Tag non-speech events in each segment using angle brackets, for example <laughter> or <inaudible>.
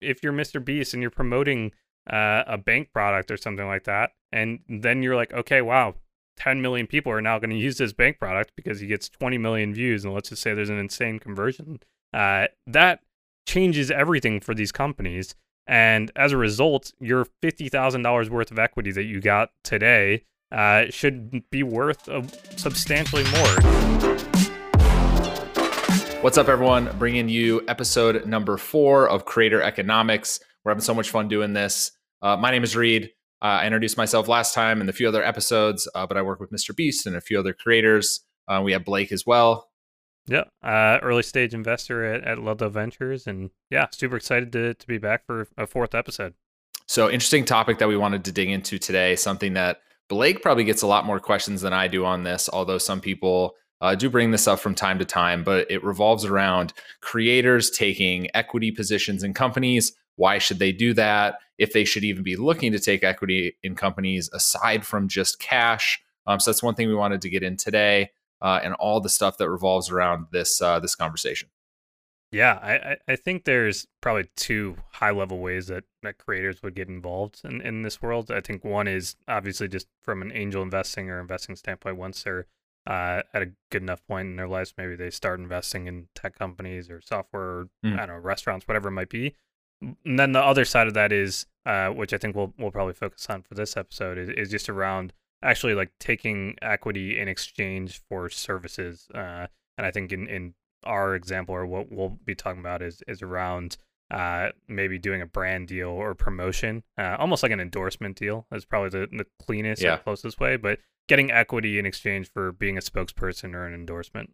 if you're Mr. Beast and you're promoting uh, a bank product or something like that, and then you're like, okay, wow, 10 million people are now going to use this bank product because he gets 20 million views, and let's just say there's an insane conversion. Uh, that changes everything for these companies. And as a result, your $50,000 worth of equity that you got today uh, should be worth substantially more. What's up, everyone? Bringing you episode number four of Creator Economics. We're having so much fun doing this. Uh, my name is Reed. Uh, I introduced myself last time in a few other episodes, uh, but I work with Mr. Beast and a few other creators. Uh, we have Blake as well. Yeah, uh, early stage investor at, at Ludlow Ventures, and yeah, super excited to to be back for a fourth episode. So interesting topic that we wanted to dig into today. Something that Blake probably gets a lot more questions than I do on this, although some people uh, do bring this up from time to time. But it revolves around creators taking equity positions in companies. Why should they do that? If they should even be looking to take equity in companies aside from just cash. Um, so that's one thing we wanted to get in today uh, and all the stuff that revolves around this uh, this conversation. Yeah, I, I think there's probably two high level ways that, that creators would get involved in, in this world. I think one is obviously just from an angel investing or investing standpoint, once they're uh, at a good enough point in their lives, maybe they start investing in tech companies or software, or, mm. I don't know, restaurants, whatever it might be. And then the other side of that is, uh, which I think we'll we'll probably focus on for this episode, is, is just around actually like taking equity in exchange for services. Uh, and I think in, in our example or what we'll be talking about is is around uh, maybe doing a brand deal or promotion, uh, almost like an endorsement deal. is probably the, the cleanest yeah. and closest way, but getting equity in exchange for being a spokesperson or an endorsement.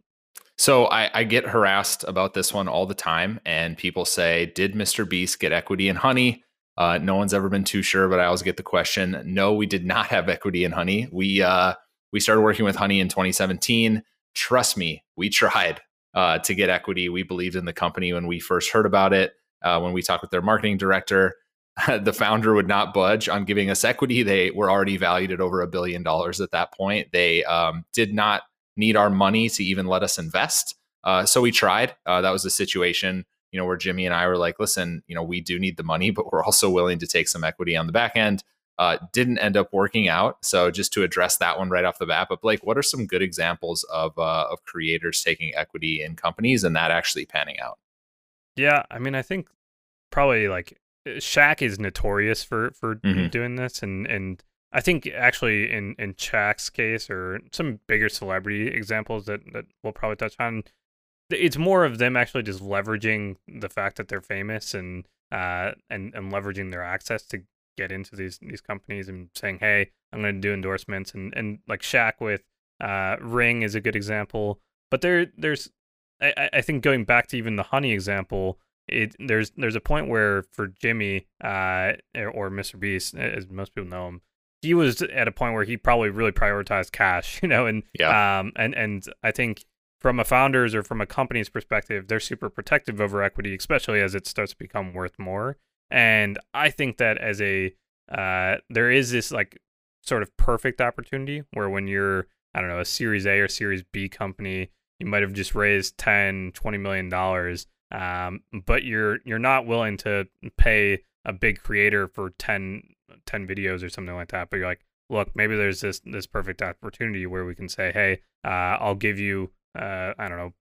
So I, I get harassed about this one all the time, and people say, "Did Mr. Beast get equity in Honey?" Uh, no one's ever been too sure, but I always get the question. No, we did not <laughs> have equity in Honey. We uh, we started working with Honey in 2017. Trust me, we tried uh, to get equity. We believed in the company when we first heard about it. Uh, when we talked with their marketing director, <laughs> the founder would not budge on giving us equity. They were already valued at over a billion dollars at that point. They um, did not need our money to even let us invest. Uh, so we tried. Uh, that was the situation you know, where Jimmy and I were like, listen, you know, we do need the money, <laughs> but we're also willing to take some equity on the back end. Uh, didn't end up working out. So just to address that one right off the bat, but Blake, what are some good examples of uh, of creators taking equity in companies and that actually panning out? Yeah, I mean, I think probably like Shaq is notorious for for mm-hmm. doing this, and and I think actually in in Shaq's case or some bigger celebrity examples that that we'll probably touch on, it's more of them actually just leveraging the fact that they're famous and uh and and leveraging their access to get into these these companies and saying, "Hey, I'm going to do endorsements." And and like Shaq with uh Ring is a good example. But there there's I, I think going back to even the honey example, it there's there's a point where for Jimmy uh or Mr. Beast, as most people know him, he was at a point where he probably really prioritized cash, <laughs> you know, and yeah. um and and I think from a founder's or from a company's perspective, they're super protective over equity, especially as it starts to become worth more. And I think that as a uh, there is this like sort of perfect opportunity where when you're I don't know a Series A or Series B company, you might have just raised 10, 20 million dollars, um, but you're you're not willing to pay a big creator for 10, 10 videos or something like that. But you're like, look, maybe there's this this perfect opportunity where we can say, hey, uh, I'll give you uh, I don't know,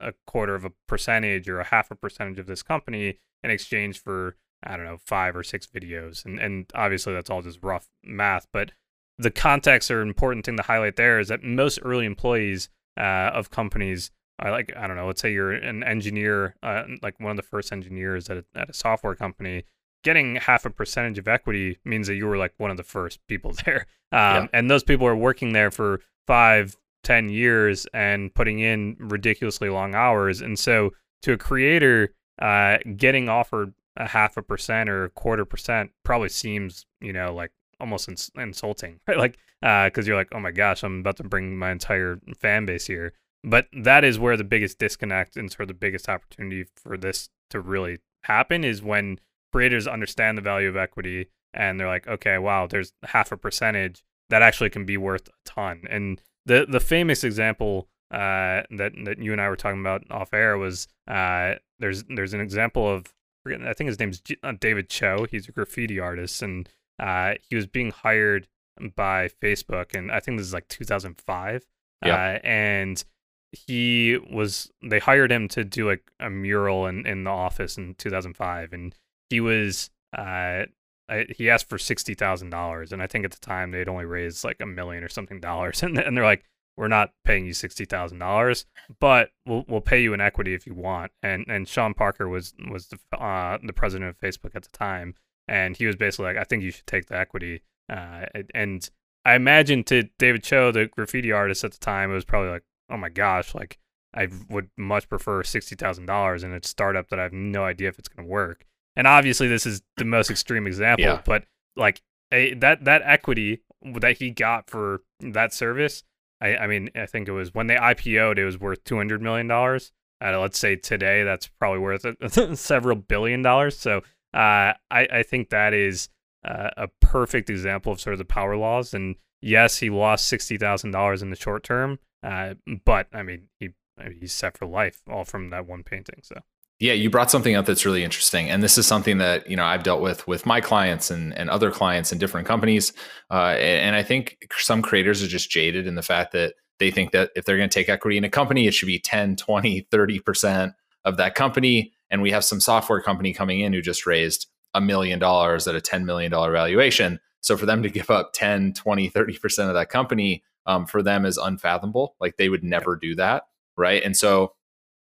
a quarter of a percentage or a half a percentage of this company in exchange for I don't know five or six videos, and and obviously that's all just rough math, but the context or important thing to highlight there is that most early employees uh, of companies are like I don't know, let's say you're an engineer, uh, like one of the first engineers at a, at a software company. Getting half a percentage of equity means that you were like one of the first people <laughs> there, um, yeah. and those people are working there for five, ten years and putting in ridiculously long hours. And so to a creator, uh, getting offered a half a percent or a quarter percent probably seems, you know, like almost ins- insulting, <laughs> right? Like, because uh, you're like, oh my gosh, I'm about to bring my entire fan base here. But that is where the biggest disconnect and sort of the biggest opportunity for this to really happen is when creators understand the value of equity and they're like, okay, wow, there's half a percentage that actually can be worth a ton. And the the famous example uh, that that you and I were talking about off air was uh, there's there's an example of I think his name's uh, David Choe. He's a graffiti artist, and uh, he was being hired by Facebook, and I think this is like 2005. Yeah. Uh, and he was they hired him to do like a mural in in the office in 2005, and he was uh I, he asked for sixty thousand dollars, and I think at the time they'd only raised like a million or something dollars, <laughs> and and they're like, we're not paying you sixty thousand dollars, but we'll we'll pay you in equity if you want. And and Sean Parker was was the uh, the president of Facebook at the time, and he was basically like, I think you should take the equity. Uh, and I imagine to David Choe, the graffiti artist at the time, it was probably like, oh my gosh, like I would much prefer sixty thousand dollars in a startup that I have no idea if it's going to work. And obviously, this is the most extreme example, yeah. but like a, that that equity that he got for that service, I, I mean, I think it was when they IPO'd, it was worth two hundred million dollars. Uh, let's say today, that's probably worth <laughs> several billion dollars. So uh, I I think that is uh, a perfect example of sort of the power laws. And yes, he lost sixty thousand dollars in the short term, uh, but I mean, he he's set for life, all from that one painting. So yeah, you brought something up that's really interesting, and this is something that you know I've dealt with with my clients and and other clients in different companies, uh, and I think some creators are just jaded in the fact that they think that if they're going to take equity in a company, it should be 10, 20, 30 percent of that company. And we have some software company coming in who just raised a million dollars at a $10 million valuation. So for them to give up 10, 20, 30% of that company um, for them is unfathomable. Like they would never do that. Right. And so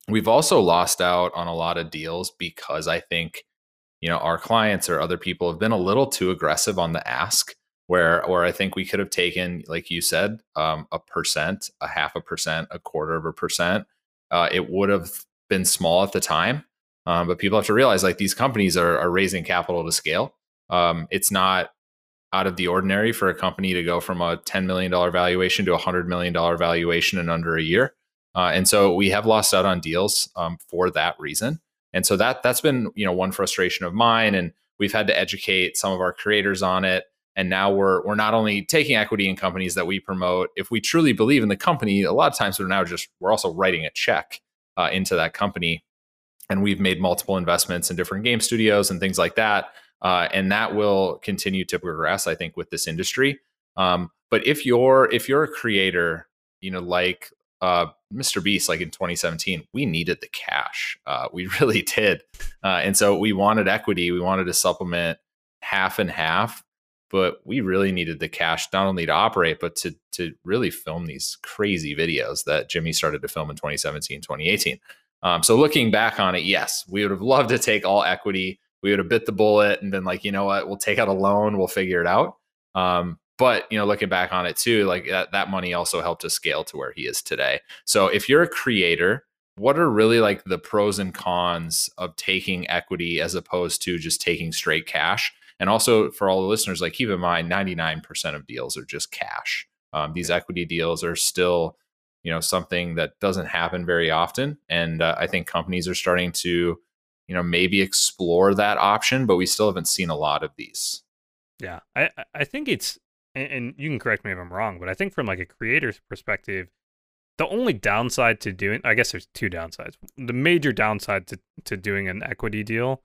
We've also lost out on a lot of deals because I think, you know, our clients or other people have been a little too aggressive on the ask. Where, or I think we could have taken, like you said, um, a percent, a half a percent, a quarter of a percent. Uh, it would have been small at the time, um, but people have to realize like these companies are, are raising capital to scale. Um, it's not out of the ordinary for a company to go from a $10 million valuation to a $100 million valuation in under a year. Uh, and so we have lost out on deals um, for that reason. And so that that's been you know one frustration of mine, and we've had to educate some of our creators on it. And now we're we're not only taking equity in companies that we promote. If we truly believe in the company, a lot of times we're now just we're also writing a check uh, into that company, and we've made multiple investments in different game studios and things like that. Uh, and that will continue to progress, I think, with this industry. Um, but if you're if you're a creator, you know, like uh, Mr. Beast, like in 2017, we needed the cash. Uh, we <laughs> really did. Uh, and so we wanted equity. We wanted to supplement half and half, but we really needed the cash not only to operate, but to, to really film these crazy videos that Jimmy started to film in 2017, 2018. Um, so looking back on it, yes, we would have loved to take all equity. We would have bit the bullet and been like, you know what, we'll take out a loan, we'll figure it out. Um, but you know, looking back on it too, like that, that money also helped us scale to where he is today. So if you're a creator, what are really like the pros and cons of taking equity as opposed to just taking straight cash? And also for all the listeners, like keep in mind, 99% of deals are just cash. Um, these equity deals are still, you know, something that doesn't happen very often. And uh, I think companies are starting to, you know, maybe explore that option, but we still haven't seen a lot of these. Yeah, I I think it's and, you can correct me if I'm wrong, but I think from like a creator's perspective, the only downside to doing I guess there's two downsides. The major downside to, to doing an equity deal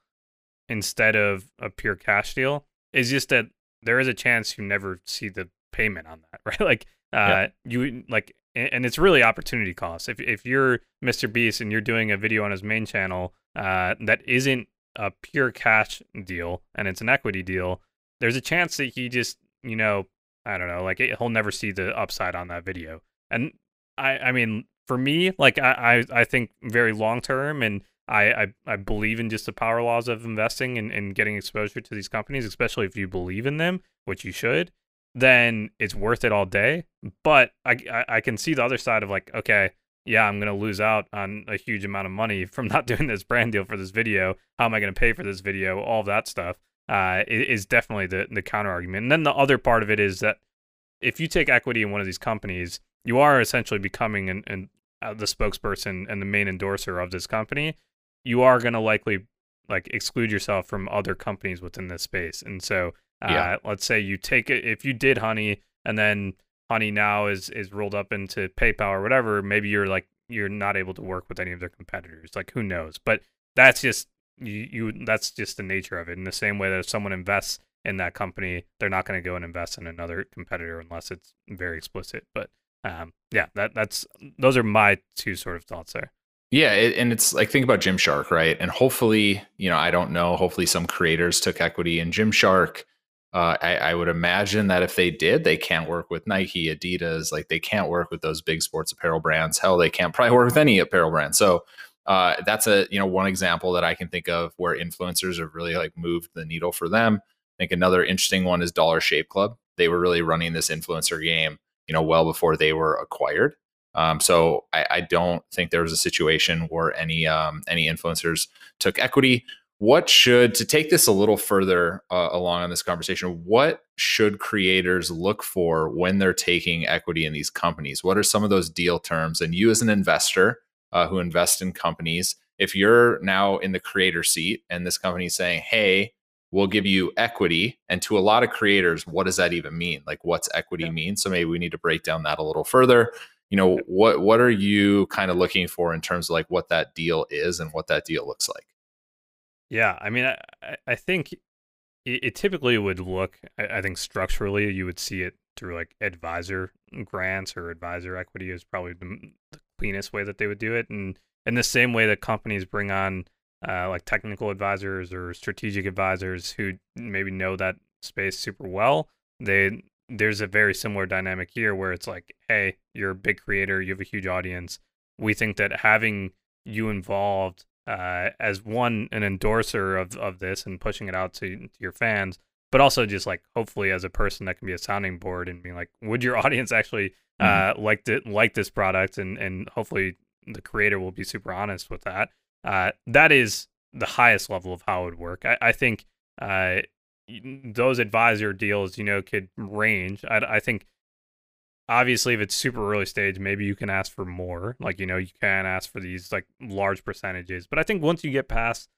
instead of a pure cash deal is just that there is a chance you never see the payment on that, <laughs> right? Like uh yeah. you like and it's really opportunity cost. If if you're Mr. Beast and you're doing a video on his main channel uh, that isn't a pure cash deal and it's an equity deal, there's a chance that he just you know I don't know, like it, he'll never see the upside on that video. And I, I mean, for me, like I, I, I think very long term, and I, I, I believe in just the power laws of investing and, and getting exposure to these companies, especially if you believe in them, which you should. Then it's worth it all day. But I, I, I can see the other side of like, okay, yeah, I'm gonna lose out on a huge amount of money <laughs> from not doing this brand deal for this video. How am I gonna pay for this video? All of that stuff uh, is definitely the the counter argument. And then the other part of it is that if you take equity in one of these companies, you are essentially becoming an, an uh, the spokesperson and the main endorser of this company. You are going to likely like exclude yourself from other companies within this space. And so, uh, yeah. let's say you take it if you did Honey and then Honey now is is rolled up into PayPal or whatever. Maybe you're like you're not able to work with any of their competitors. Like who knows? But that's just you, you that's just the nature of it. In the same way that if someone invests in that company, they're not going to go and invest in another competitor unless it's very explicit. But um, yeah, that that's those are my two sort of thoughts there. Yeah, it, and it's like think about Gymshark, right? And hopefully, you know, I don't know. Hopefully, some creators took equity in Gymshark. Uh, I, I, would imagine that if they did, they can't work with Nike, Adidas, like they can't work with those big sports apparel brands. Hell, they can't probably work with any apparel brand. So uh, that's a you know one example that I can think of where influencers have really like moved the needle for them. I think another interesting one is Dollar Shave Club. They were really running this influencer game, you know, well before they were acquired. Um, so I, I, don't think there was a situation where any um, any influencers took equity. What should to take this a little further uh, along on this conversation? What should creators look for when they're taking equity in these companies? What are some of those deal terms? And you, as an investor uh, who invest in companies, if you're now in the creator seat and this company is saying, "Hey, we'll give you equity," and to a lot of creators, what does that even mean? Like, what's equity yeah. mean? So maybe we need to break down that a little further you know what what are you kind of looking for in terms of like what that deal is and what that deal looks like yeah i mean i i think it, it typically would look I, I think structurally you would see it through like advisor grants or advisor equity is probably the, the cleanest way that they would do it and in the same way that companies bring on uh, like technical advisors or strategic advisors who maybe know that space super well they there's a very similar dynamic here where it's like, hey, you're a big creator, you have a huge audience. We think that having you involved uh, as one an endorser of of this and pushing it out to, to your fans, but also just like hopefully as a person that can be a sounding board and being like, would your <laughs> audience actually uh, mm-hmm. like to, like this product and and hopefully the creator will be super honest with that. Uh, that is the highest level of how it would work. I, I think uh, those advisor deals, you know, could range. I, I think obviously if it's super early stage, maybe you can ask for more. Like, you know, you can ask for these like large percentages. But I think once you get past,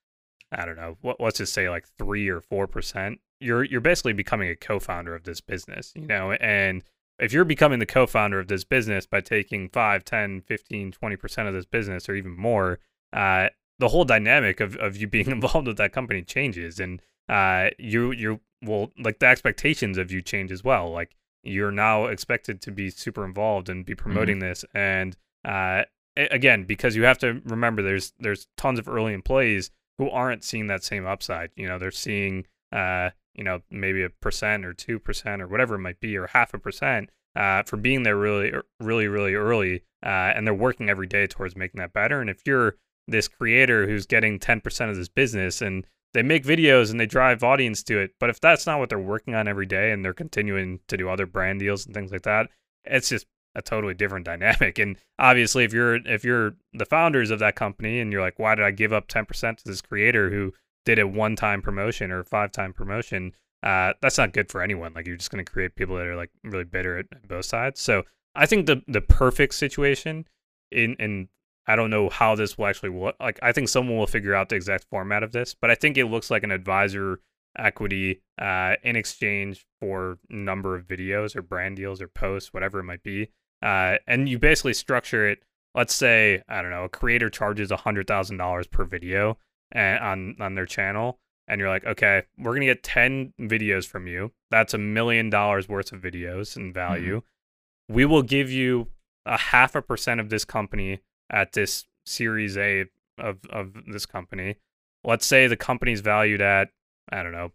I don't know, what, let's just say like three or four percent, you're you're basically becoming a co-founder of this business, you know, and if you're becoming the co-founder of this business by taking 5 10 15 20% of this business or even more uh, the whole dynamic of, of you <laughs> being involved with that company changes and uh, you you will like the expectations of you change as well. Like you're now expected to be super involved and be mm-hmm. promoting mm-hmm. this, and uh, again, because you have to remember, there's there's tons of early employees who aren't seeing that same upside. You know, they're seeing uh, you know maybe a percent or two percent or whatever it might be, or half a percent. Uh, for being there really, really, really early, uh, and they're working every day towards making that better. And if you're this creator who's getting 10% of this business and they make videos and they drive audience to it. But if that's not what they're working on every day and they're continuing to do other brand deals and things like that, it's just a totally different dynamic. And obviously, if you're if you're the founders of that company and you're like, why did I give up 10% to this creator who did a one time promotion or five time promotion? Uh, that's not good for anyone. Like you're just going to create people that are like really bitter at both sides. So I think the the perfect situation in in I don't know how this will actually work. Like, I think someone will figure out the exact format of this, but I think it looks like an advisor equity uh, in exchange for number of videos or brand deals or posts, whatever it might be. Uh, and you basically structure it. Let's say I don't know, a creator charges a hundred thousand dollars per video and, on on their channel, and you're like, okay, we're gonna get ten videos from you. That's a million dollars worth of videos in value. Mm-hmm. We will give you a half a percent of this company at this Series A of of this company. Let's say the company's valued at I don't know,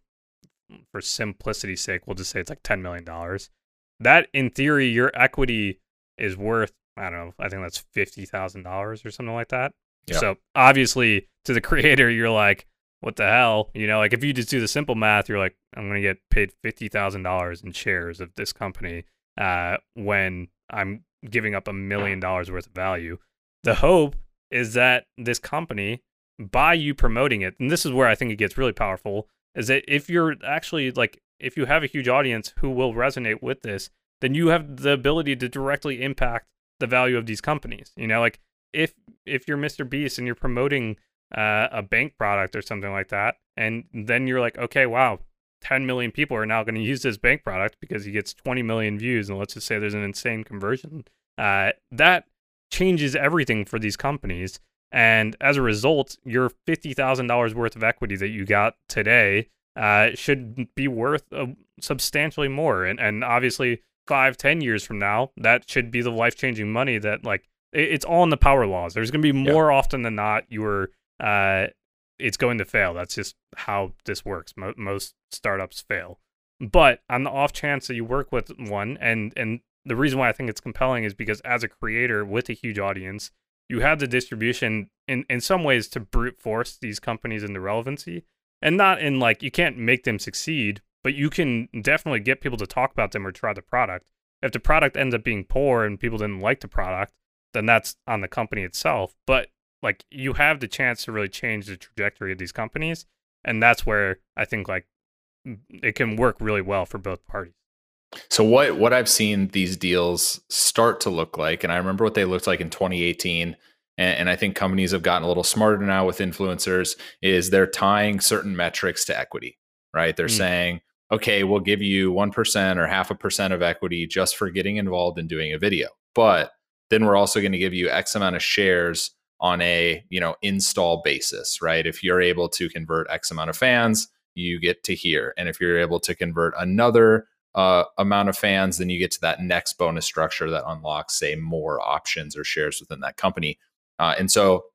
for simplicity's sake, we'll just say it's like ten million dollars. That in theory, your equity is worth I don't know. I think that's fifty thousand dollars or something like that. Yep. So obviously, to the <laughs> creator, you're like, what the hell? You know, like if you just do the simple math, you're like, I'm gonna get paid fifty thousand dollars in shares of this company uh, when I'm giving up a million dollars worth of value the hope is that this company, by you promoting it, and this is where I think it gets really powerful, is that if you're actually like, if you have a huge audience who will resonate with this, then you have the ability to directly impact the value of these companies. You know, like if if you're Mr. Beast and you're promoting uh, a bank product or something like that, and then you're like, okay, wow, 10 million people are now going to use this bank product because he gets 20 million views, and let's just say there's an insane conversion. Uh, that changes everything for these companies. And as a result, your $50,000 worth of equity that you got today uh, should be worth uh, substantially more. And, and obviously, five, ten years from now, that should be the life changing money that, like, it, it's all in the power laws. There's going to be more yeah. often than not, you're, uh, it's going to fail. That's just how this works. Mo- most startups fail. But on the off chance that you work with one, and and the reason why I think it's compelling is because as a creator with a huge audience, you have the distribution in, in some ways to brute force these companies into relevancy. And not in like you can't make them succeed, but you can definitely get people to talk about them or try the product. If the product ends up being poor and people didn't like the product, then that's on the company itself. But like you have the chance to really change the trajectory of these companies. And that's where I think like it can work really well for both parties. So what what I've seen these deals start to look like, and I remember what they looked like in 2018, and, and I think companies have gotten a little smarter now with influencers, is they're tying certain metrics to equity, right? They're mm. saying, okay, we'll give you one percent or half a percent of equity just for getting involved in doing a video, but then we're also going to give you X amount of shares on a you know install basis, right? If you're able to convert X amount of fans, you get to here, and if you're able to convert another uh, amount of fans, then you get to that next bonus structure that unlocks, say, more options or shares within that company. Uh, and so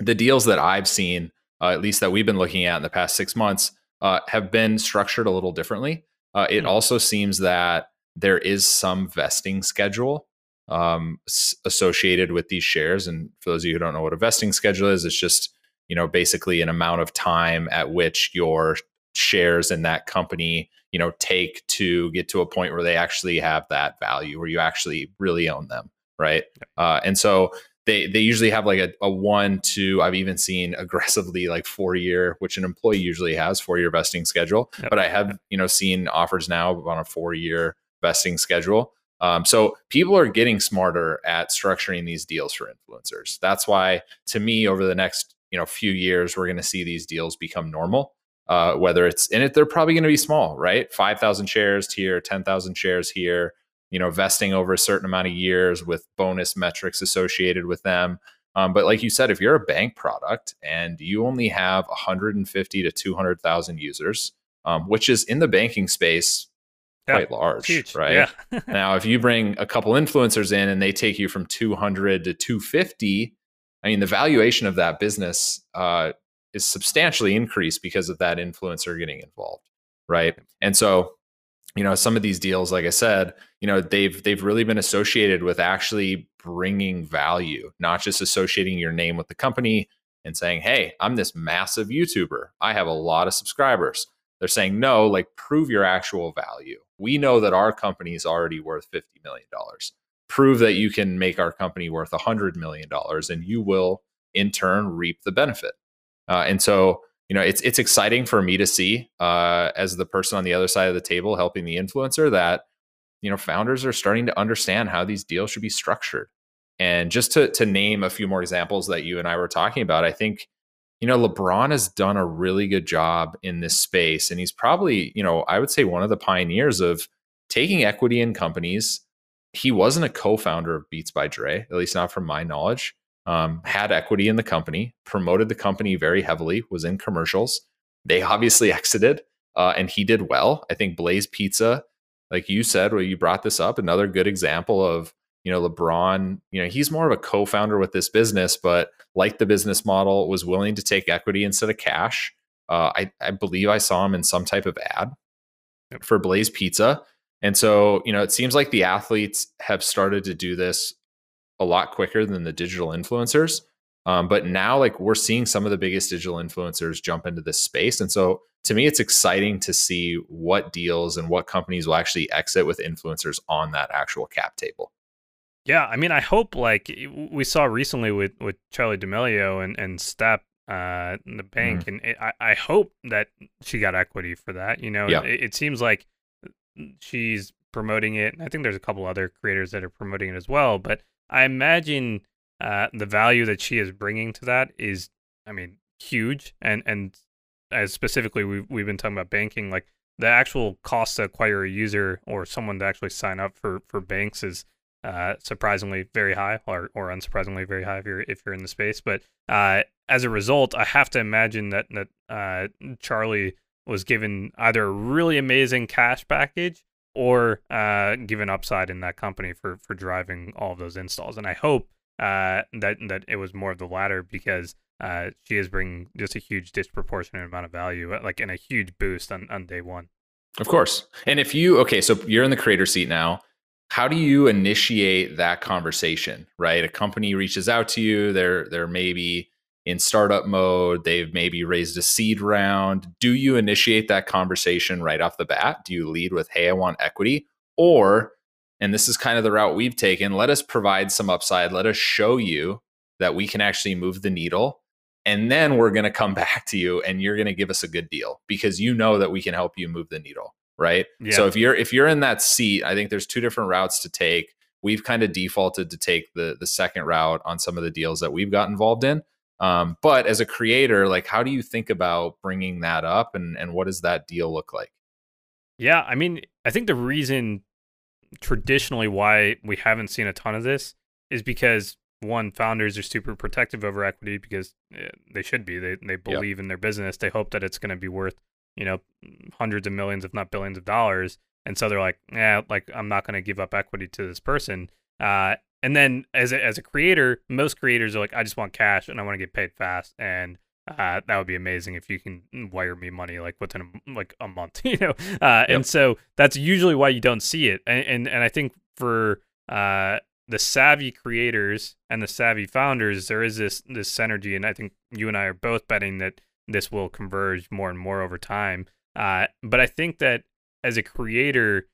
the deals that I've seen, uh, at least that we've been looking at in the past six months, uh, have been structured a little differently. Uh, it mm-hmm. also seems that there is some vesting schedule um, s- associated with these shares. And for those of you who don't know what a vesting schedule is, it's just you know basically an amount of time at which your shares in that company you know take to get to a point where they actually have that value where you actually really own them right? Uh, and so they they usually have like a, a one to i've even seen <laughs> aggressively like four year which an employee usually has four year vesting schedule. Yep. but i have you know seen offers now on a four year vesting schedule. Um, so people are getting smarter at structuring these deals for influencers. That's why to me over the next you know few years we're going to see these deals become normal uh, whether it's in it, they're probably going to be small, right? 5,000 shares here, 10,000 shares here, you know, vesting over a certain amount of years with bonus metrics associated with them. Um, but like you said, if you're a bank product and you only have 150 to 200,000 users, um, which is in the banking space quite yeah, large, right? Yeah. <laughs> now, if you bring a couple influencers in and they take you from 200 to 250, I mean, the valuation of that business uh, is substantially increased because of that influencer getting involved right? And so you know some of these deals like i said you know they've they've really been associated with actually bringing value not just associating your name with the company and saying hey i'm this massive youtuber. I have a lot of subscribers. They're saying no like prove your actual value. We know that our company is already worth 50 million dollars. Prove that you can make our company worth 100 million dollars and you will in turn reap the benefit uh, and so, you know, it's it's exciting for me to see uh, as the person on the other side of the table helping the influencer that you know founders are starting to understand how these deals should be structured. And just to to name a few more examples that you and I were talking about, I think you know LeBron has done a really good job in this space, and he's probably you know I would say one of the pioneers of taking equity in companies. He wasn't a co-founder of Beats by Dre, at least not from my knowledge um, had equity in the company, promoted the company very heavily, was in commercials. They obviously <laughs> exited, uh, and he did well. I think Blaze Pizza, like you said, where you brought this up, another good example of you know LeBron. You know he's more of a co-founder with this business, but like the business model, was willing to take equity instead of cash. Uh, I, I believe I saw him in some type of ad for Blaze Pizza. And so, you know, it seems like the athletes have started to do this a lot quicker than the digital influencers. Um, but now, like we're seeing some of the biggest digital influencers jump into this space, and so to me, it's exciting to see what deals and what companies will actually exit with influencers on that actual cap table. Yeah, I mean, I hope like we saw recently with with Charli D'Amelio and and Step uh, in the bank, mm-hmm. and it, I I hope that she got equity for that. You know, yeah. it, it seems like she's promoting it. I think there's a couple other creators that are promoting it as well, but I imagine uh, the value that she is bringing to that is, I mean, huge. And and as specifically, we've we've been talking about banking, like the actual cost to acquire a user or someone to actually sign up for for banks is uh, surprisingly very high, or or unsurprisingly very high if you're if you're in the space. But uh, as a result, I have to imagine that that uh, Charli was given either a really amazing cash package or uh, given upside in that company for for driving all of those installs. And I hope uh, that that it was more of the latter because uh, she is bringing just a huge disproportionate amount of value, uh, like in a huge boost on on day one. Of course. And if you okay, so you're in the creator seat now. How do you initiate that conversation? Right, a company reaches out to you. They're they're maybe in startup mode. They've maybe raised a seed round. Do you initiate that conversation right off the bat? Do you lead with, hey, I want equity? Or, and this is kind of the route we've taken, let us provide some upside. Let us show you that we can actually move the needle. And then we're going to come <laughs> back to you and you're going to give us a good deal because you know that we can help you move the needle. Right. Yeah. So if you're if you're in that seat, I think there's two different routes to take. We've kind of defaulted to take the the second route on some of the deals that we've got involved in um, but as a creator, like how do you think about bringing that up and, and what does that deal look like? Yeah, I mean, I think the reason traditionally why we haven't seen a ton of this is because one, founders are super protective over equity because eh, they should be. They they believe yep. in their business. They hope that it's going to be worth, you know, hundreds of millions, if not billions of dollars. And so they're like, yeah, like I'm not going to give up equity to this person. Uh, and then as a, as a creator, most creators are like, I just want cash and I want to get paid fast, and uh, that would be amazing if you can wire me money like within a, like a month, <laughs> you know. Uh, yep. And so that's usually why you don't see it. And and, and I think for uh, the savvy creators and the savvy founders, there is this this synergy, and I think you and I are both betting that this will converge more and more over time. Uh, but I think that as a creator,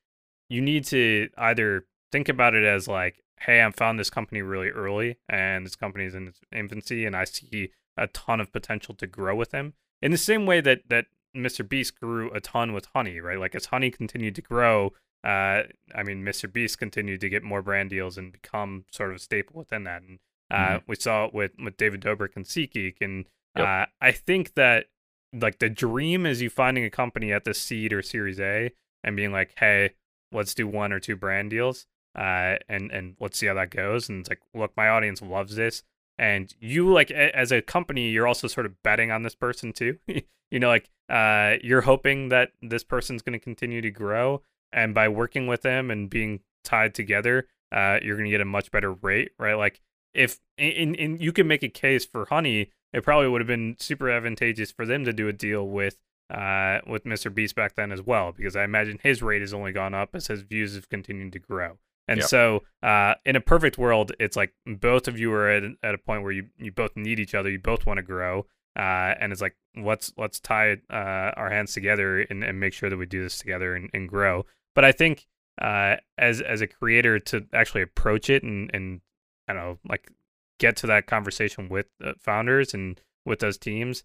you need to either think about it as like hey, I found this company really early and this company is in its infancy and I see a ton of potential to grow with them. In the same way that that Mr. Beast grew a ton with Honey, right? Like as Honey continued to grow, uh, I mean, Mr. Beast continued to get more brand deals and become sort of a staple within that. And uh, mm-hmm. we saw it with with David Dobrik and SeatGeek, and yep. uh, I think that like the dream is you finding a company at the seed or Series A and being like, hey, let's do one or two brand deals uh, and and let's see how that goes. And it's like, look, my audience loves this, and you like as a company, you're also sort of betting on this person too. <laughs> you know, like uh, you're hoping that this person's going to continue to grow, and by working with them and being tied together, uh, you're going to get a much better rate, right? Like if in, in you can make a case for Honey, it probably would have been super advantageous for them to do a deal with uh, with Mr. Beast back then as well, because I imagine his rate has only gone up as his views have continued to grow. And yep. so, uh, in a perfect world, it's like both of you are at, at a point where you, you both need each other. You both want to grow. Uh, and it's like, let's let's tie uh, our hands together and, and make sure that we do this together and, and grow. But I think uh, as as a creator to actually approach it and, and I don't know, like get to that conversation with founders and with those teams,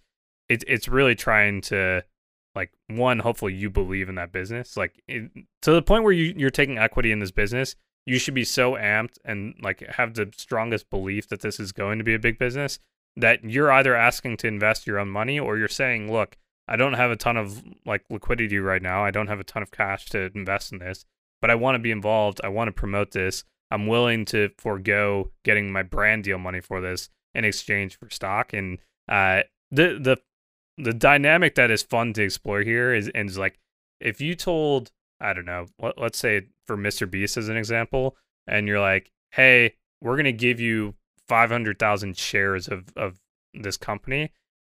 it's it's really trying to like one hopefully you believe in that business like it, to the point where you, you're taking equity in this business you should be so amped and like have the strongest belief that this is going to be a big business that you're either asking to invest your own money or you're saying, look, I don't have a ton of like liquidity right now. I don't have a ton of cash to invest in this, but I want to be involved. I want to promote this. I'm willing to forego getting my brand deal money for this in exchange for stock. And uh, the the the dynamic that is fun to explore here is and is like if you told I don't know, let, let's say for Mr. Beast as an example, and you're like, hey, we're gonna give you five hundred thousand shares of of this company.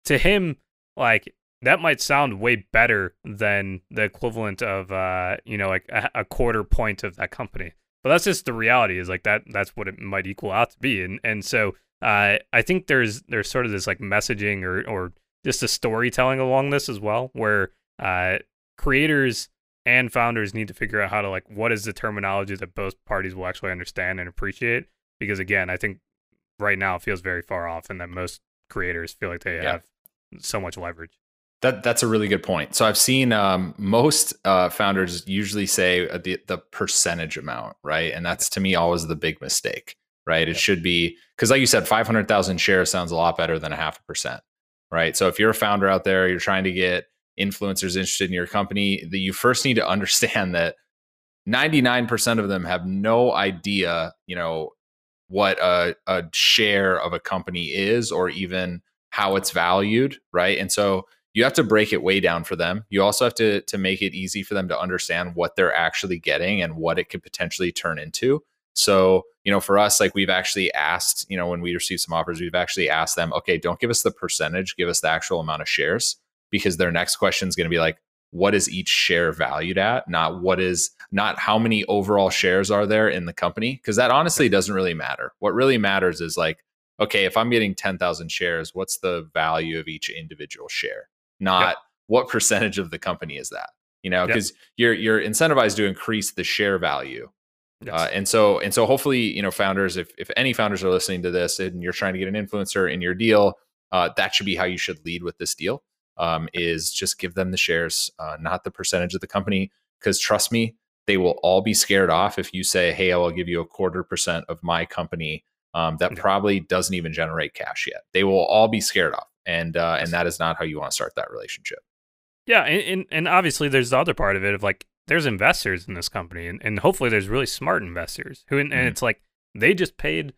To him, like that might sound way better than the equivalent of uh, you know, like a, a quarter point of that company. But that's just the reality is like that that's what it might equal out to be. And and so uh, I think there's there's sort of this like messaging or or just a storytelling along this as well, where uh, creators and founders need to figure out how to like what is the terminology that both parties will actually understand and appreciate because again i think right now it feels very far off and that most creators feel like they yeah. have so much leverage that that's a really good point. So I've seen um, most uh, founders usually say uh, the the percentage amount, right? And that's to me always the big mistake, right? It should be because, like you said, five hundred thousand shares sounds a lot better than a half a percent, right? So if you're a founder out there, you're trying to get influencers interested in your company, that you first need to understand that 99% of them have no idea, you know, what a, a share of a company is or even how it's valued, right? And so you have to break it way down for them. You also have to to make it easy for them to understand what they're actually getting and what it could potentially turn into. So, you know, for us, like we've actually asked, you know, when we receive some offers, we've actually asked them, okay, don't give us the percentage, give us the actual amount of shares, because their next question is going to be like, what is each share valued at? Not what is, not how many overall shares are there in the company, because that honestly doesn't really matter. What really matters is like, okay, if I'm getting 10,000 shares, what's the value of each individual share? Not yep. what percentage of the company is that? You know, because yep. you're you're incentivized to increase the share value Yes. Uh, and so and so hopefully you know founders if if any founders are listening to this and you're trying to get an influencer in your deal uh, that should be how you should lead with this deal um, is just give them the shares uh, not the percentage of the company. Because trust me they will all be scared off if you say hey i'll give you a quarter percent of my company um, that probably doesn't even generate cash yet. They will all be scared off and uh, and that is not how you want to start that relationship. Yeah and, and and obviously there's the other part of it of like there's investors in this company, and, and hopefully there's really smart investors who, and, mm-hmm. it's like they just paid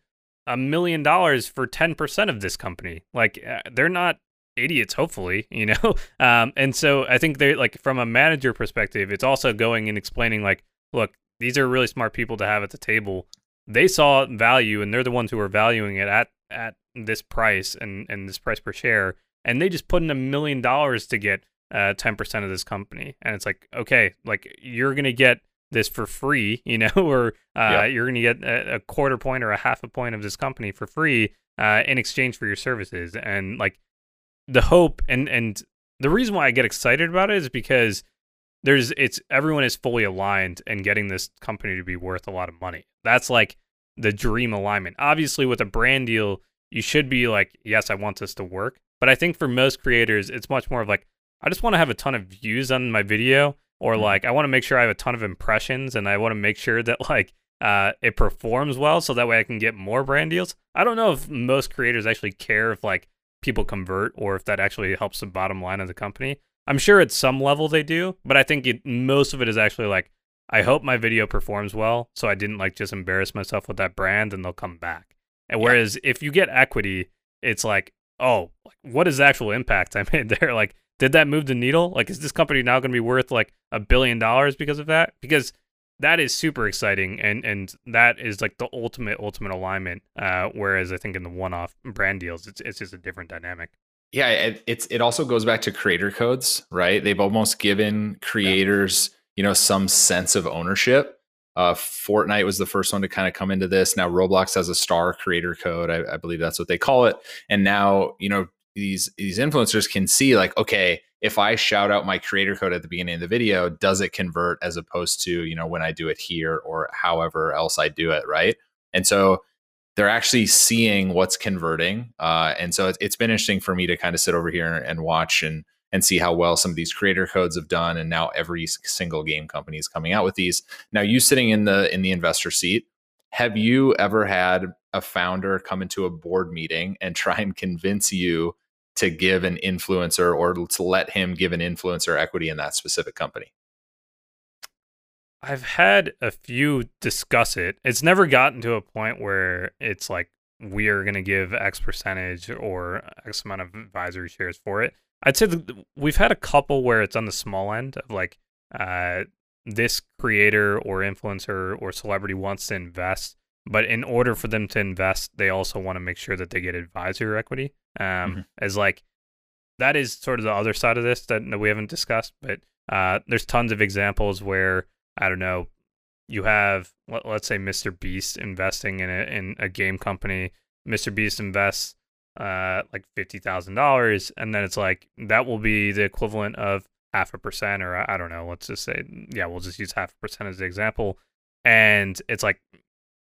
a million dollars for 10% of this company. Like uh, they're not idiots, hopefully, <laughs> you know? Um, and so I think they're like, from a manager perspective, it's also going and explaining, like, look, these are really smart people to have at the table. They saw value and they're the ones who are valuing it at, at this price and, and this price per share. And they just put in a million dollars to get uh, 10% of this company. And it's like, okay, like you're going to get this for free, <laughs> you know, or uh, yeah. you're going to get a, a, quarter point or a half a point of this company for free uh, in exchange for your services. And like the hope and, and the reason why I get excited about it is because there's, it's everyone is fully aligned and getting this company to be worth a lot of money. That's like the dream alignment. Obviously, with a brand deal, you should be like, yes, I want this to work. But I think for most creators, it's much more of like, I just want to have a ton of views on my video, or mm-hmm. like I want to make sure I have a ton of impressions, and I want to make sure that like uh, it performs well, so that way I can get more brand deals. I don't know if most creators actually care if like people convert or if that actually helps the bottom line of the company. I'm sure at some level they do, but I think it, most of it is actually like I hope my video performs well, so I didn't like just embarrass myself with that brand, and they'll come back. And whereas yeah. if you get equity, it's like, oh, what is the actual impact <laughs> I made there? Like did that move the needle? Like, is this company now going to be worth like a billion dollars because of that? Because that is super exciting, and and that is like the ultimate ultimate alignment. Uh, whereas I think in the one-off brand deals, it's it's just a different dynamic. Yeah, it, it's it also goes back to creator codes, right? They've almost given creators, yeah. you know, some sense of ownership. Uh, Fortnite was the first one to kind of come into this. Now Roblox has a star creator code, I, I believe that's what they call it. And now, you know, these these influencers can see like okay if i shout out my creator code at the beginning of the video does it convert as opposed to you know when i do it here or however else i do it right? And so they're actually seeing what's converting uh, and so it's, it's been interesting for me to kind of sit over here and watch and and see how well some of these creator codes have done and now every single game company is coming out with these. Now you sitting in the in the investor seat have you ever had a founder come into a board meeting and try and convince you to give an influencer or to let him give an influencer equity in that specific company? I've had a few discuss it. It's never gotten to a point where it's like we are going to give X percentage or X amount of advisory shares for it. I'd say we've had a couple where it's on the small end of like uh, this creator or influencer or celebrity wants to invest, but in order for them to invest, they also want to make sure that they get advisor equity um, mm-hmm. as like that is sort of the other side of this that, we haven't discussed. But uh, there's tons of examples where I don't know you have let, us say Mr. Beast investing in a in a game company. Mr. Beast invests uh, like fifty thousand dollars, and then it's like that will be the equivalent of half a percent, or I don't know. Let's just say, yeah, we'll just use half a percent as the example. And it's like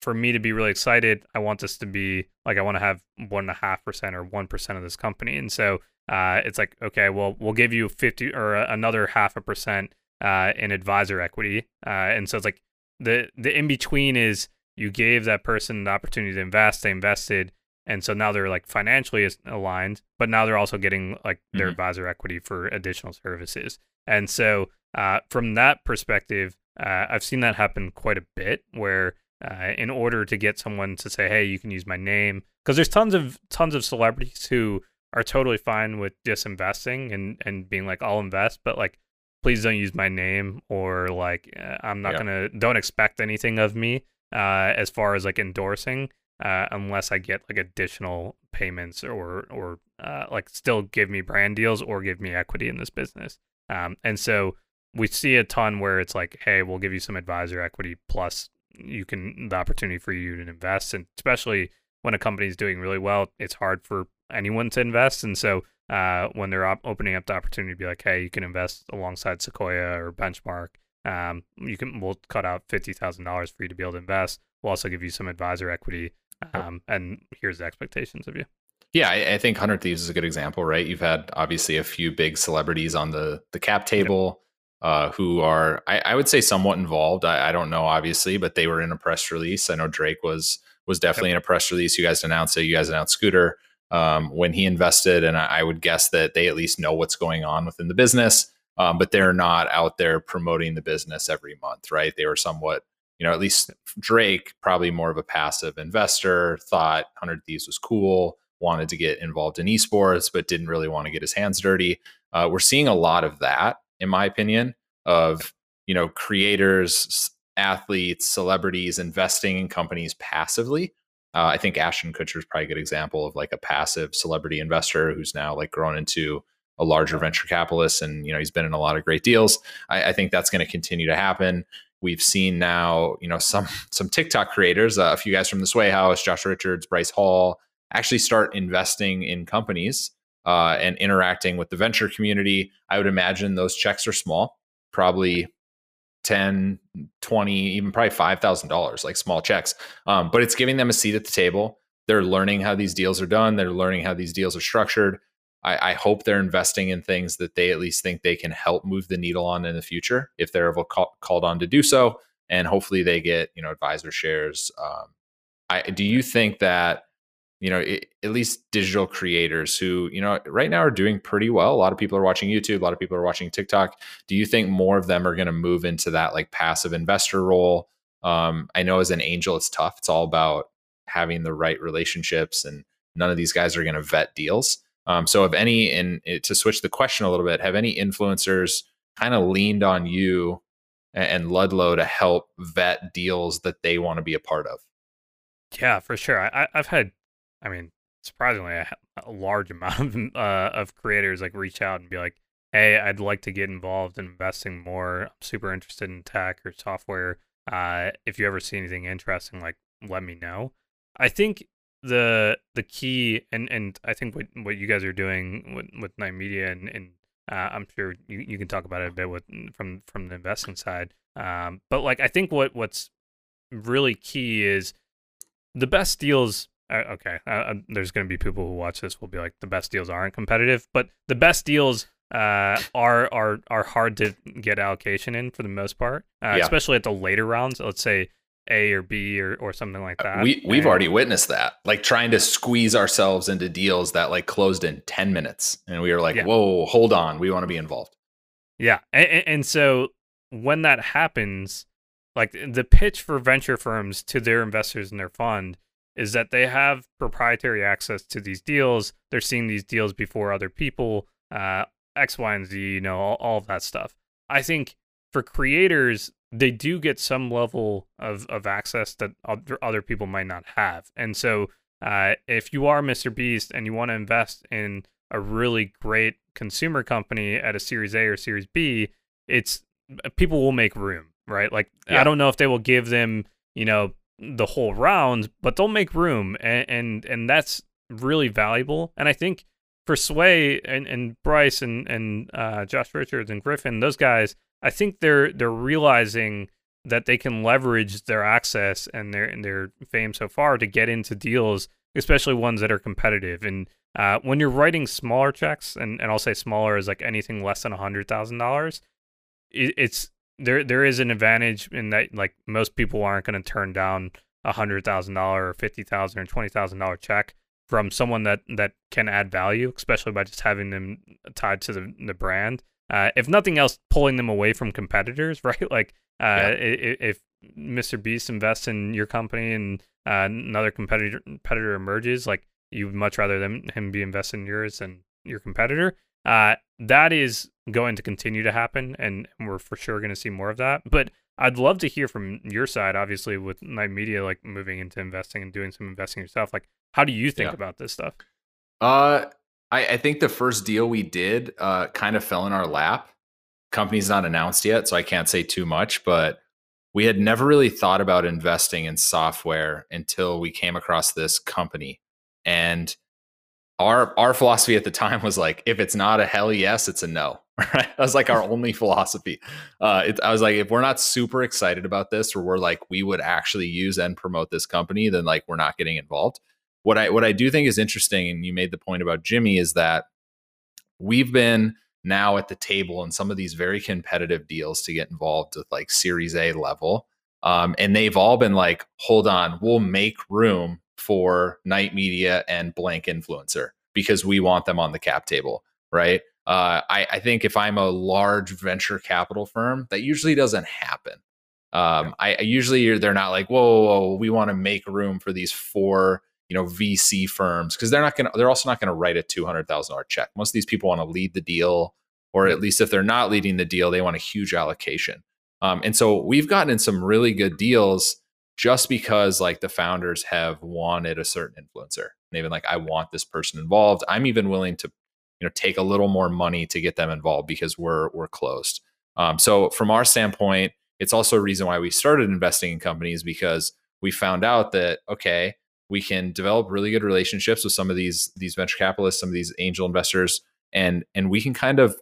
for me to be really excited, I want this to be like I want to have one and a half percent or one percent of this company, and so uh, it's like okay, well we'll give you fifty or another half a percent uh, in advisor equity, uh, and so it's like the the in between is you gave that person the opportunity to invest, they invested, and so now they're like financially aligned, but now they're also getting like their mm-hmm. advisor equity for additional services, and so uh, from that perspective, uh, I've seen that happen quite a bit where uh, in order to get someone to say, "Hey, you can use my name," because there's tons of tons of celebrities who are totally fine with disinvesting and and being like, "I'll invest," but like, please don't use my name or like, uh, I'm not yeah. gonna don't expect anything of me uh, as far as like endorsing uh, unless I get like additional payments or or uh, like still give me brand deals or give me equity in this business. Um, and so we see a ton where it's like, hey, we'll give you some advisor equity plus you can the opportunity for you to invest, and especially when a company is doing really well, it's hard for anyone to invest, and so. Uh, when they're op- opening up the opportunity to be like, hey, you can invest alongside Sequoia or Benchmark, um, you can we'll cut out fifty thousand dollars for you to be able to invest. We'll also give you some advisor equity, um, and here's the expectations of you. Yeah, I, I think Hundred Thieves is a good example, right? You've had obviously a few big celebrities on the the cap table. Uh, who are I, I, would say somewhat involved. I, I, don't know, obviously, but they were in a press release. I know Drake was was definitely yep. in a press release. You guys announced it. You guys announced Scooter um, when he invested, and I, I, would guess that they at least know what's going on within the business, um, but they're not out there promoting the business every month, right? They were somewhat, you know, at least Drake, probably more of a passive investor, thought Hundred Thieves was cool, wanted to get involved in esports, but didn't really want to get his hands dirty. Uh, we're seeing a lot of that, in my opinion, of you know creators, athletes, celebrities investing in companies passively. Uh, I think Ashton Kutcher is probably a good example of like a passive celebrity investor who's now like grown into a larger venture capitalist, and you know he's been in a lot of great deals. I, I think that's going to continue to happen. We've seen now, you know, some <laughs> some TikTok creators, uh, a few guys from the Sway House, Josh Richards, Bryce Hall, actually start investing in companies uh, and interacting with the venture community. I would imagine those checks are small, probably 10, 20, even probably $5,000, like small checks. Um, but it's giving them a seat at the table. They're learning how these deals are done. They're learning how these deals are structured. I, I hope they're investing in things that they at least think they can help move the needle on in the future if they're ever call, called on to do so. And hopefully they get, you know, advisor shares. Um, I, do you think that you know, it, at least digital creators who, you know, right now are doing pretty well. A lot of people are watching YouTube, a lot of people are watching TikTok. Do you think more of them are going to move into that like passive investor role? Um, I know as an angel, it's tough. It's all about having the right relationships, and none of these guys are going to vet deals. Um, so, if any, and to switch the question a little bit, have any influencers kind of leaned on you and Ludlow to help vet deals that they want to be a part of? Yeah, for sure. I, have had I mean, surprisingly, a, a large <laughs> amount of uh, of creators like reach out and be like, "Hey, I'd like to get involved in investing more. I'm super interested in tech or software. Uh, if you ever see anything interesting, like let me know." I think the the key and and I think what what you guys are doing with with Night Media and and uh, I'm sure you, you can talk about it a bit with from from the investing side. Um, but like I think what what's really key is the best deals uh, okay, uh, uh there's going to be people who watch this will be like the best deals aren't competitive, but the best deals uh, are are are hard to get allocation in for the most part, uh, yeah. especially at the later rounds. Let's say A or B or, or something like that. We we've and, already witnessed that, like trying to squeeze ourselves into deals that like closed in ten minutes, and we were like, yeah. "Whoa, hold on, we want to be involved." Yeah, and, and so when that happens, like the pitch for venture firms to their investors in their fund is that they have proprietary access to these deals. They're seeing these deals before other people, uh, X, Y, and Z, you know, all, all of that stuff. I think for creators, they do get some level of, of access that other, other people might not have. And so uh, if you are Mr. Beast and you want to invest in a really great consumer company at a Series A or Series B, it's people will make room, right? Like yeah. I don't know if they will give them, you know, the whole round, but they'll make room, and and, and that's really valuable. And I think for Sway and, and Bryce and and uh, Josh Richards and Griffin, those guys, I think they're they're realizing that they can leverage their access and their and their fame so far to get into deals, especially ones that are competitive. And uh, when you're writing smaller checks, and, and I'll say smaller is like anything less than a hundred thousand dollars, it's there there is an advantage in that like most people aren't going to turn down a hundred thousand dollar or fifty thousand or twenty thousand dollar check from someone that that can add value, especially by just having them tied to the the brand. uh, if nothing else, pulling them away from competitors, <laughs> right? Like uh, yeah. if, if Mr. Beast invests in your company and uh, another competitor competitor emerges, like you'd much rather them him be invested in yours than your competitor. Uh, that is going to continue to happen, and we're for sure going to see more of that. But I'd love to hear from your side, obviously, with Night Media, like moving into investing and doing some investing yourself. Like, how do you think yeah. about this stuff? Uh, I, I, think the first deal we did uh, kind of fell in our lap. Company's not announced yet, so I can't say too much, but we had never really thought about investing in software until we came across this company. And our our philosophy at the time was like, if it's not a hell yes, it's a no. <laughs> Right? That was like our only philosophy. Uh, it, I was like, if we're not super excited about this, or we're like, we would actually use and promote this company, then like we're not getting involved. What I what I do think is interesting, and you made the point about Jimmy, is that we've been now at the table in some of these very competitive deals to get involved with like Series A level. Um, and they've all been like, hold on, we'll make room for Night Media and blank influencer because we want them on the cap table, right? Uh, I, I, think if I'm a large venture capital firm, that usually doesn't happen. Um, I, I, usually they're not like, whoa, whoa, whoa we want to make room for these four, you know, VC firms because they're not going to. They're also not going to write a two hundred thousand dollar check. Most of these people want to lead the deal, or at least if they're not leading the deal, they want a huge allocation. Um, and so we've gotten in some really good deals just because like the founders have wanted a certain influencer. They've been like, I want this person involved. I'm even willing to you know take a little more money to get them involved because we're we're closed. Um, so from our standpoint, it's also a reason why we started investing in companies because we found out that okay, we can develop really good relationships with some of these these venture capitalists, some of these angel investors, and and we can kind of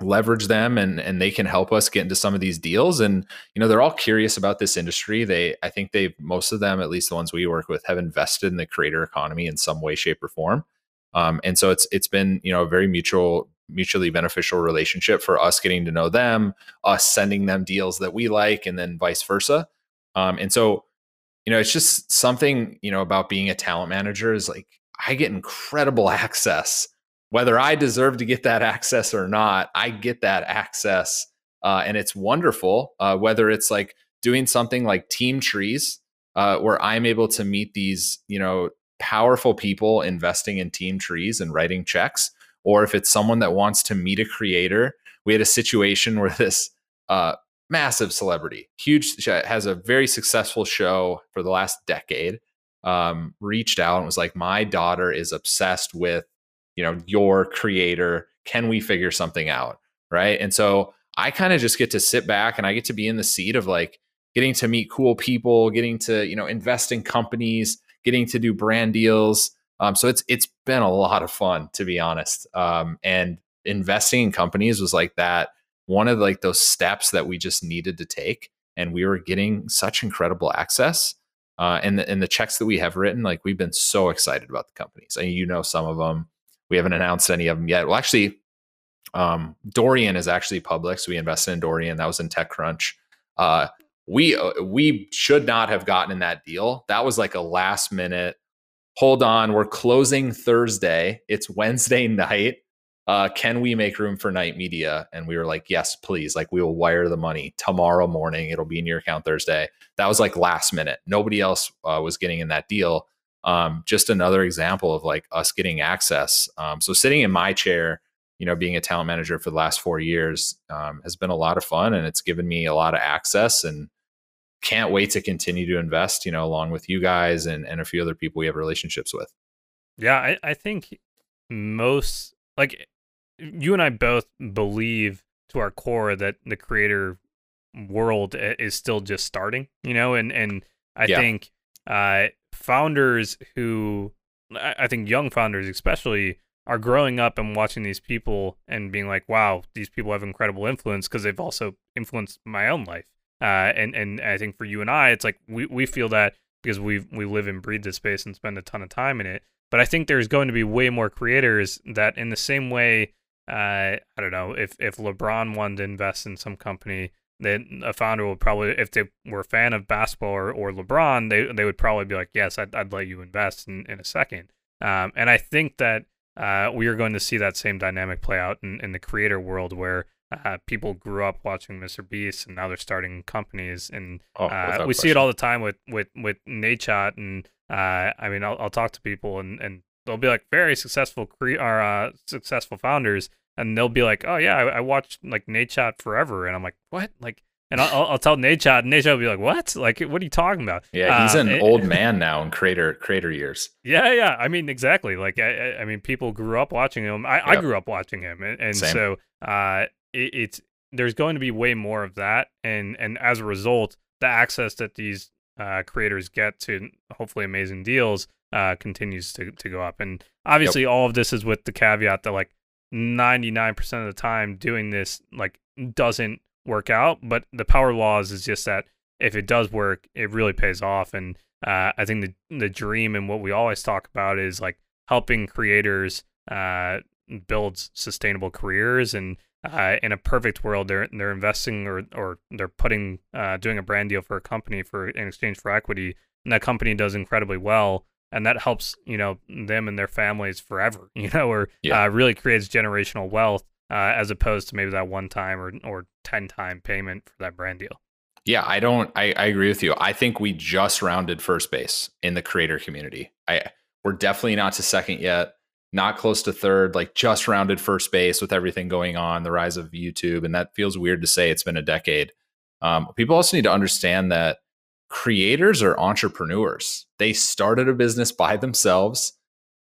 leverage them and and they can help us get into some of these deals and you know they're all curious about this industry they i think they most of them at least the ones we work with have invested in the creator economy in some way shape or form um, and so it's it's been you know a very mutual mutually beneficial relationship for us getting to know them, us sending them deals that we like, and then vice versa. Um, and so you know it's just something you know about being a talent manager is like I get incredible <laughs> access. Whether I deserve to get that <laughs> access or not, I get that access, uh, and it's wonderful. Uh, whether it's like doing something like team trees, uh, where I'm able to meet these, you know, powerful people investing in team trees and writing checks, or if it's someone that wants to meet a creator. We had a situation <laughs> where this uh, massive celebrity, huge, has a very successful show for the last decade, um, reached out and was like, "My daughter is obsessed with, you know, your creator. Can we figure something out?" Right, and so I kind of just get to sit back and I get to be in the seat of like getting to meet cool people, getting to you know invest in companies getting to do brand deals. Um, so it's it's been a lot of fun to be honest. Um, and investing in companies was like that one of like those steps that we just needed to take, and we were getting such incredible access. Uh, and the, and the checks that we have written, like we've been so excited about the companies. And you know some of them. We haven't announced any of them yet. Well, actually, um, Dorian is actually public, so we invested in Dorian. That was in TechCrunch. Uh, we uh, we should not have gotten in that deal. That was like a last minute. Hold on, we're closing Thursday. It's Wednesday <laughs> night. Uh, can we make room for night Media? And we were like, yes, please. Like we will wire the money tomorrow morning. It'll be in your account Thursday. That was like last minute. Nobody else uh, was getting in that deal. Um, just another example of like us getting access. Um, so sitting in my chair, you know, being a talent manager for the last four years um, has been a lot of fun, and it's given me a lot of access and can't wait to continue to invest, you know, along with you guys and, and a few other people we have relationships with. Yeah, I, I think most like you and I both believe to our core that the creator world is still just starting, you know, and and I yeah. think uh, founders who I think young founders especially are growing up and watching these people and being like, wow, these people have incredible influence because they've also influenced my own life. Uh, and and I think for you and I, it's like we, we feel that because we we live and breathe this space and spend a ton of time in it. But I think there's going to be way more creators that, in the same way, uh, I don't know if if LeBron wanted to invest in some company, then a founder would probably, if they were a fan of basketball or, or LeBron, they they would probably be like, yes, I'd, I'd let you invest in, in a second. Um, and I think that uh, we are going to see that same dynamic play out in, in the creator world where uh, people grew up watching Mr. Beast and now they're starting companies, and oh, uh, we question. see it all the time with with with Nadeshot. And uh, I mean, I'll, I'll talk to people and and they'll be like very successful cre- or uh, successful founders, and they'll be like, oh yeah, I, I watched like Nadeshot forever, and I'm like, what, like. And I'll, I'll tell Nadeshot, and Nadeshot will be like, "What? Like, what are you talking about?" Yeah, he's uh, an old <laughs> man now in creator creator years. Yeah, yeah. I mean, exactly. Like, I, I mean, people grew up watching him. I, yep. I grew up watching him, and, and so uh, it, it's there's going to be way more of that, and and as a result, the access that these uh, creators get to hopefully amazing deals uh, continues to to go up. And obviously, yep. all of this is with the caveat that like 99% of the time doing this like doesn't work out, but the power laws is just that if it does work, it really pays off. And uh, I think the the dream and what we always talk about is like helping creators uh, build sustainable careers and uh, in a perfect world, they're they're investing or or they're putting uh, doing a brand deal for a company for in exchange for equity, and that company does incredibly well, and that helps you know them and their families forever, <laughs> you know, or yeah. uh, really creates generational wealth uh, as opposed to maybe that one time or or ten time payment for that brand deal. Yeah, I don't. I, I agree with you. I think we just rounded first base in the creator community. I we're definitely not to second yet not close to third, like just rounded first base with everything going on, the rise of YouTube. And that feels weird to say it's been a decade. Um, people also need to understand that creators are entrepreneurs. They started a business by themselves,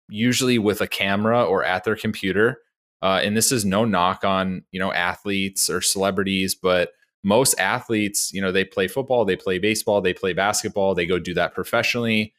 usually with a camera or at their computer. Uh, and this is no knock on you know athletes or celebrities, but most athletes, you know, they play football, they play baseball, they play basketball, they go do that professionally.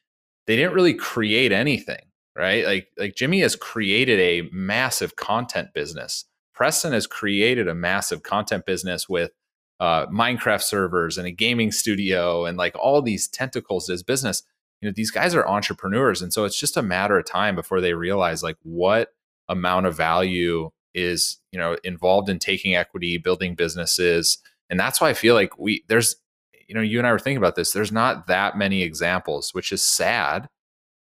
They didn't really create anything right? Like like Jimmy has created a massive content business. Preston has created a massive content business with uh, Minecraft servers and a gaming studio and like all these tentacles to his business. You know, these guys are entrepreneurs, and so it's just a matter of time before they realize like what amount of value is you know involved in taking equity, building businesses, and that's why I feel like we there's you know you and I were thinking about this. There's not that many examples, which is sad,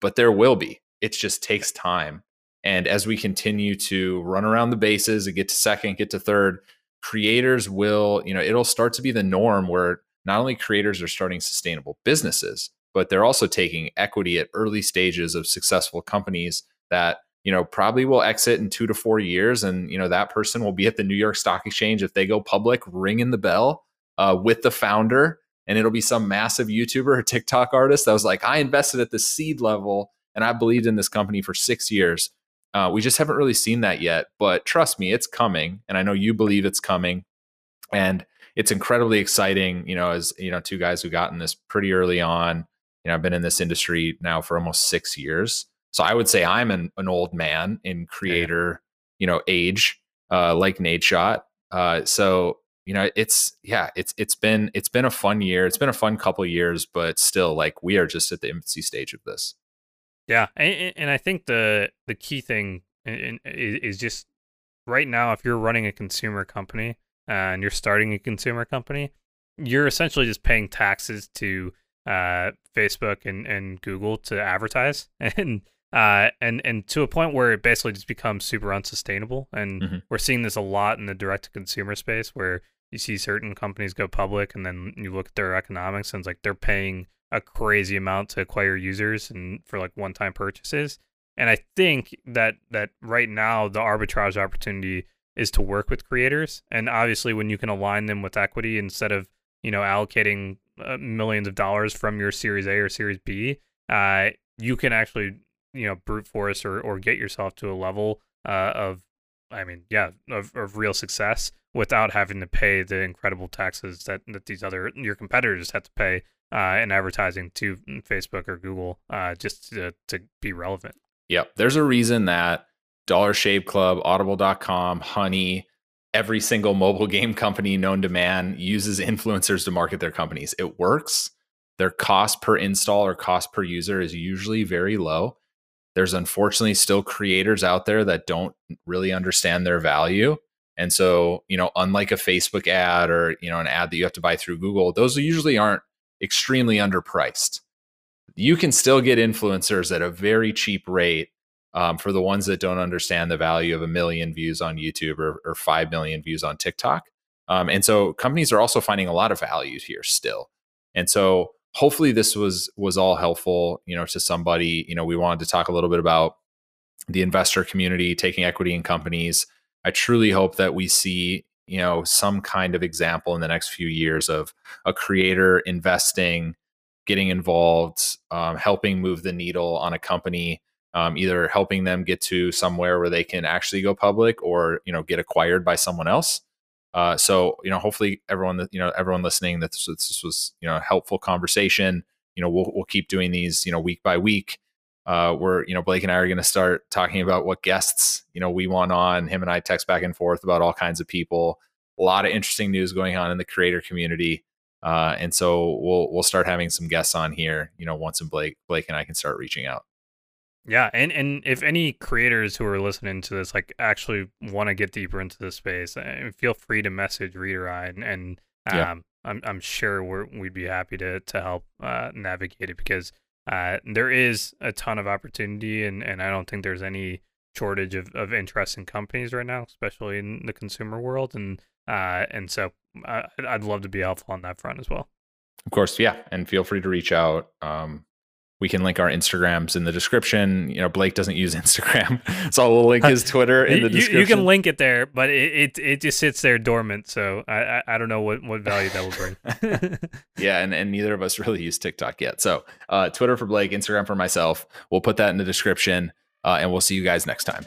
but there will be it just takes time. And as we continue to run around the bases and get to second, get to third, creators will, you know, it'll start to be the norm where not only creators are starting sustainable businesses, but they're also taking equity at early stages of successful companies that, you know, probably will exit in two to four years. And, you know, that person will be at the New York Stock Exchange if they go public, ringing the bell uh, with the founder. And it'll be some massive YouTuber or TikTok artist that was like, I invested at the seed level and I believed in this company for six years. Uh, we just haven't really seen that yet, but trust me, it's coming, and I know you believe it's coming, and it's incredibly exciting. You know, as you know, two guys who got in this pretty early on. You know, I've been in this industry now for almost six years, so I would say I'm an, an old man in creator, yeah. you know, age, uh, like Nadeshot. Uh, so you know, it's yeah, it's it's been it's been a fun year. It's been a fun couple years, but still, like we are just at the infancy stage of this. Yeah, and, and I think the the key thing is just right now, if you're running a consumer company uh, and you're starting a consumer company, you're essentially just paying taxes to uh, Facebook and, and Google to advertise, <laughs> and uh, and and to a point where it basically just becomes super unsustainable. And mm-hmm. we're seeing this a lot in the direct to consumer space, where you see certain companies go public, and then you look at their economics, and it's like they're paying a crazy amount to acquire users and for like one time purchases. And I think that that right now the arbitrage opportunity is to work with creators. And obviously, when you can align them with equity instead of you know allocating uh, millions of dollars from your Series A or Series B, uh, you can actually you know brute force or or get yourself to a level uh, of, I mean, yeah, of, of real success without having to pay the incredible taxes that that these other your competitors have to pay uh, in advertising to Facebook or Google uh, just to, to be relevant. Yep. There's a reason that Dollar Shave Club, Audible.com, Honey, every single mobile game company known to man uses influencers to market their companies. It works. Their cost per install or cost per user is usually very low. There's unfortunately still creators out there that don't really understand their value. And so, you know, unlike a Facebook ad or, you know, an ad that you have to buy through Google, those usually aren't extremely underpriced. You can still get influencers at a very cheap rate um, for the ones that don't understand the value of a million views on YouTube or, or 5 million views on TikTok. Um, and so companies are also finding a lot of value here still. And so hopefully this was was all helpful, you know, to somebody. You know, we wanted to talk a little bit about the investor community taking equity in companies. I truly hope that we see, you know, some kind of example in the next few years of a creator investing, getting involved, um, helping move the needle on a company um, either helping them get to somewhere where they can actually go public or you know get acquired by someone else uh, so you know hopefully everyone you know everyone listening that this, this, was you know a helpful conversation you know we'll, we'll keep doing these you know week by week. Uh, where you know blake and i are going to start talking about what guests you know we want on. Him and i text back and forth about all kinds of people. A lot of interesting news going on in the creator community. Uh, and so we'll we'll start having some guests on here you know once and blake blake and i can start reaching out yeah, and and if any creators who are listening to this like actually want to get deeper into this space, uh, feel free to message Reed or I, and, and um, yeah. I'm I'm sure we're, we'd be happy to to help uh, navigate it because uh, there is a ton of opportunity, and and I don't think there's any shortage of, of interesting companies right now, especially in the consumer world, and uh, and so uh, I'd love to be helpful on that front as well. Of course, yeah, and feel free to reach out. Um, we can link our Instagrams in the description. You know, Blake doesn't use <laughs> Instagram, so we'll link his Twitter in the description. You, you can link it there, but it, it, it just sits there dormant. So I, I, I don't know what, what value that will bring. <laughs> yeah, and, and neither of us really use TikTok yet. So uh, Twitter for Blake, Instagram for myself. We'll put that in the description, uh, and we'll see you guys next time.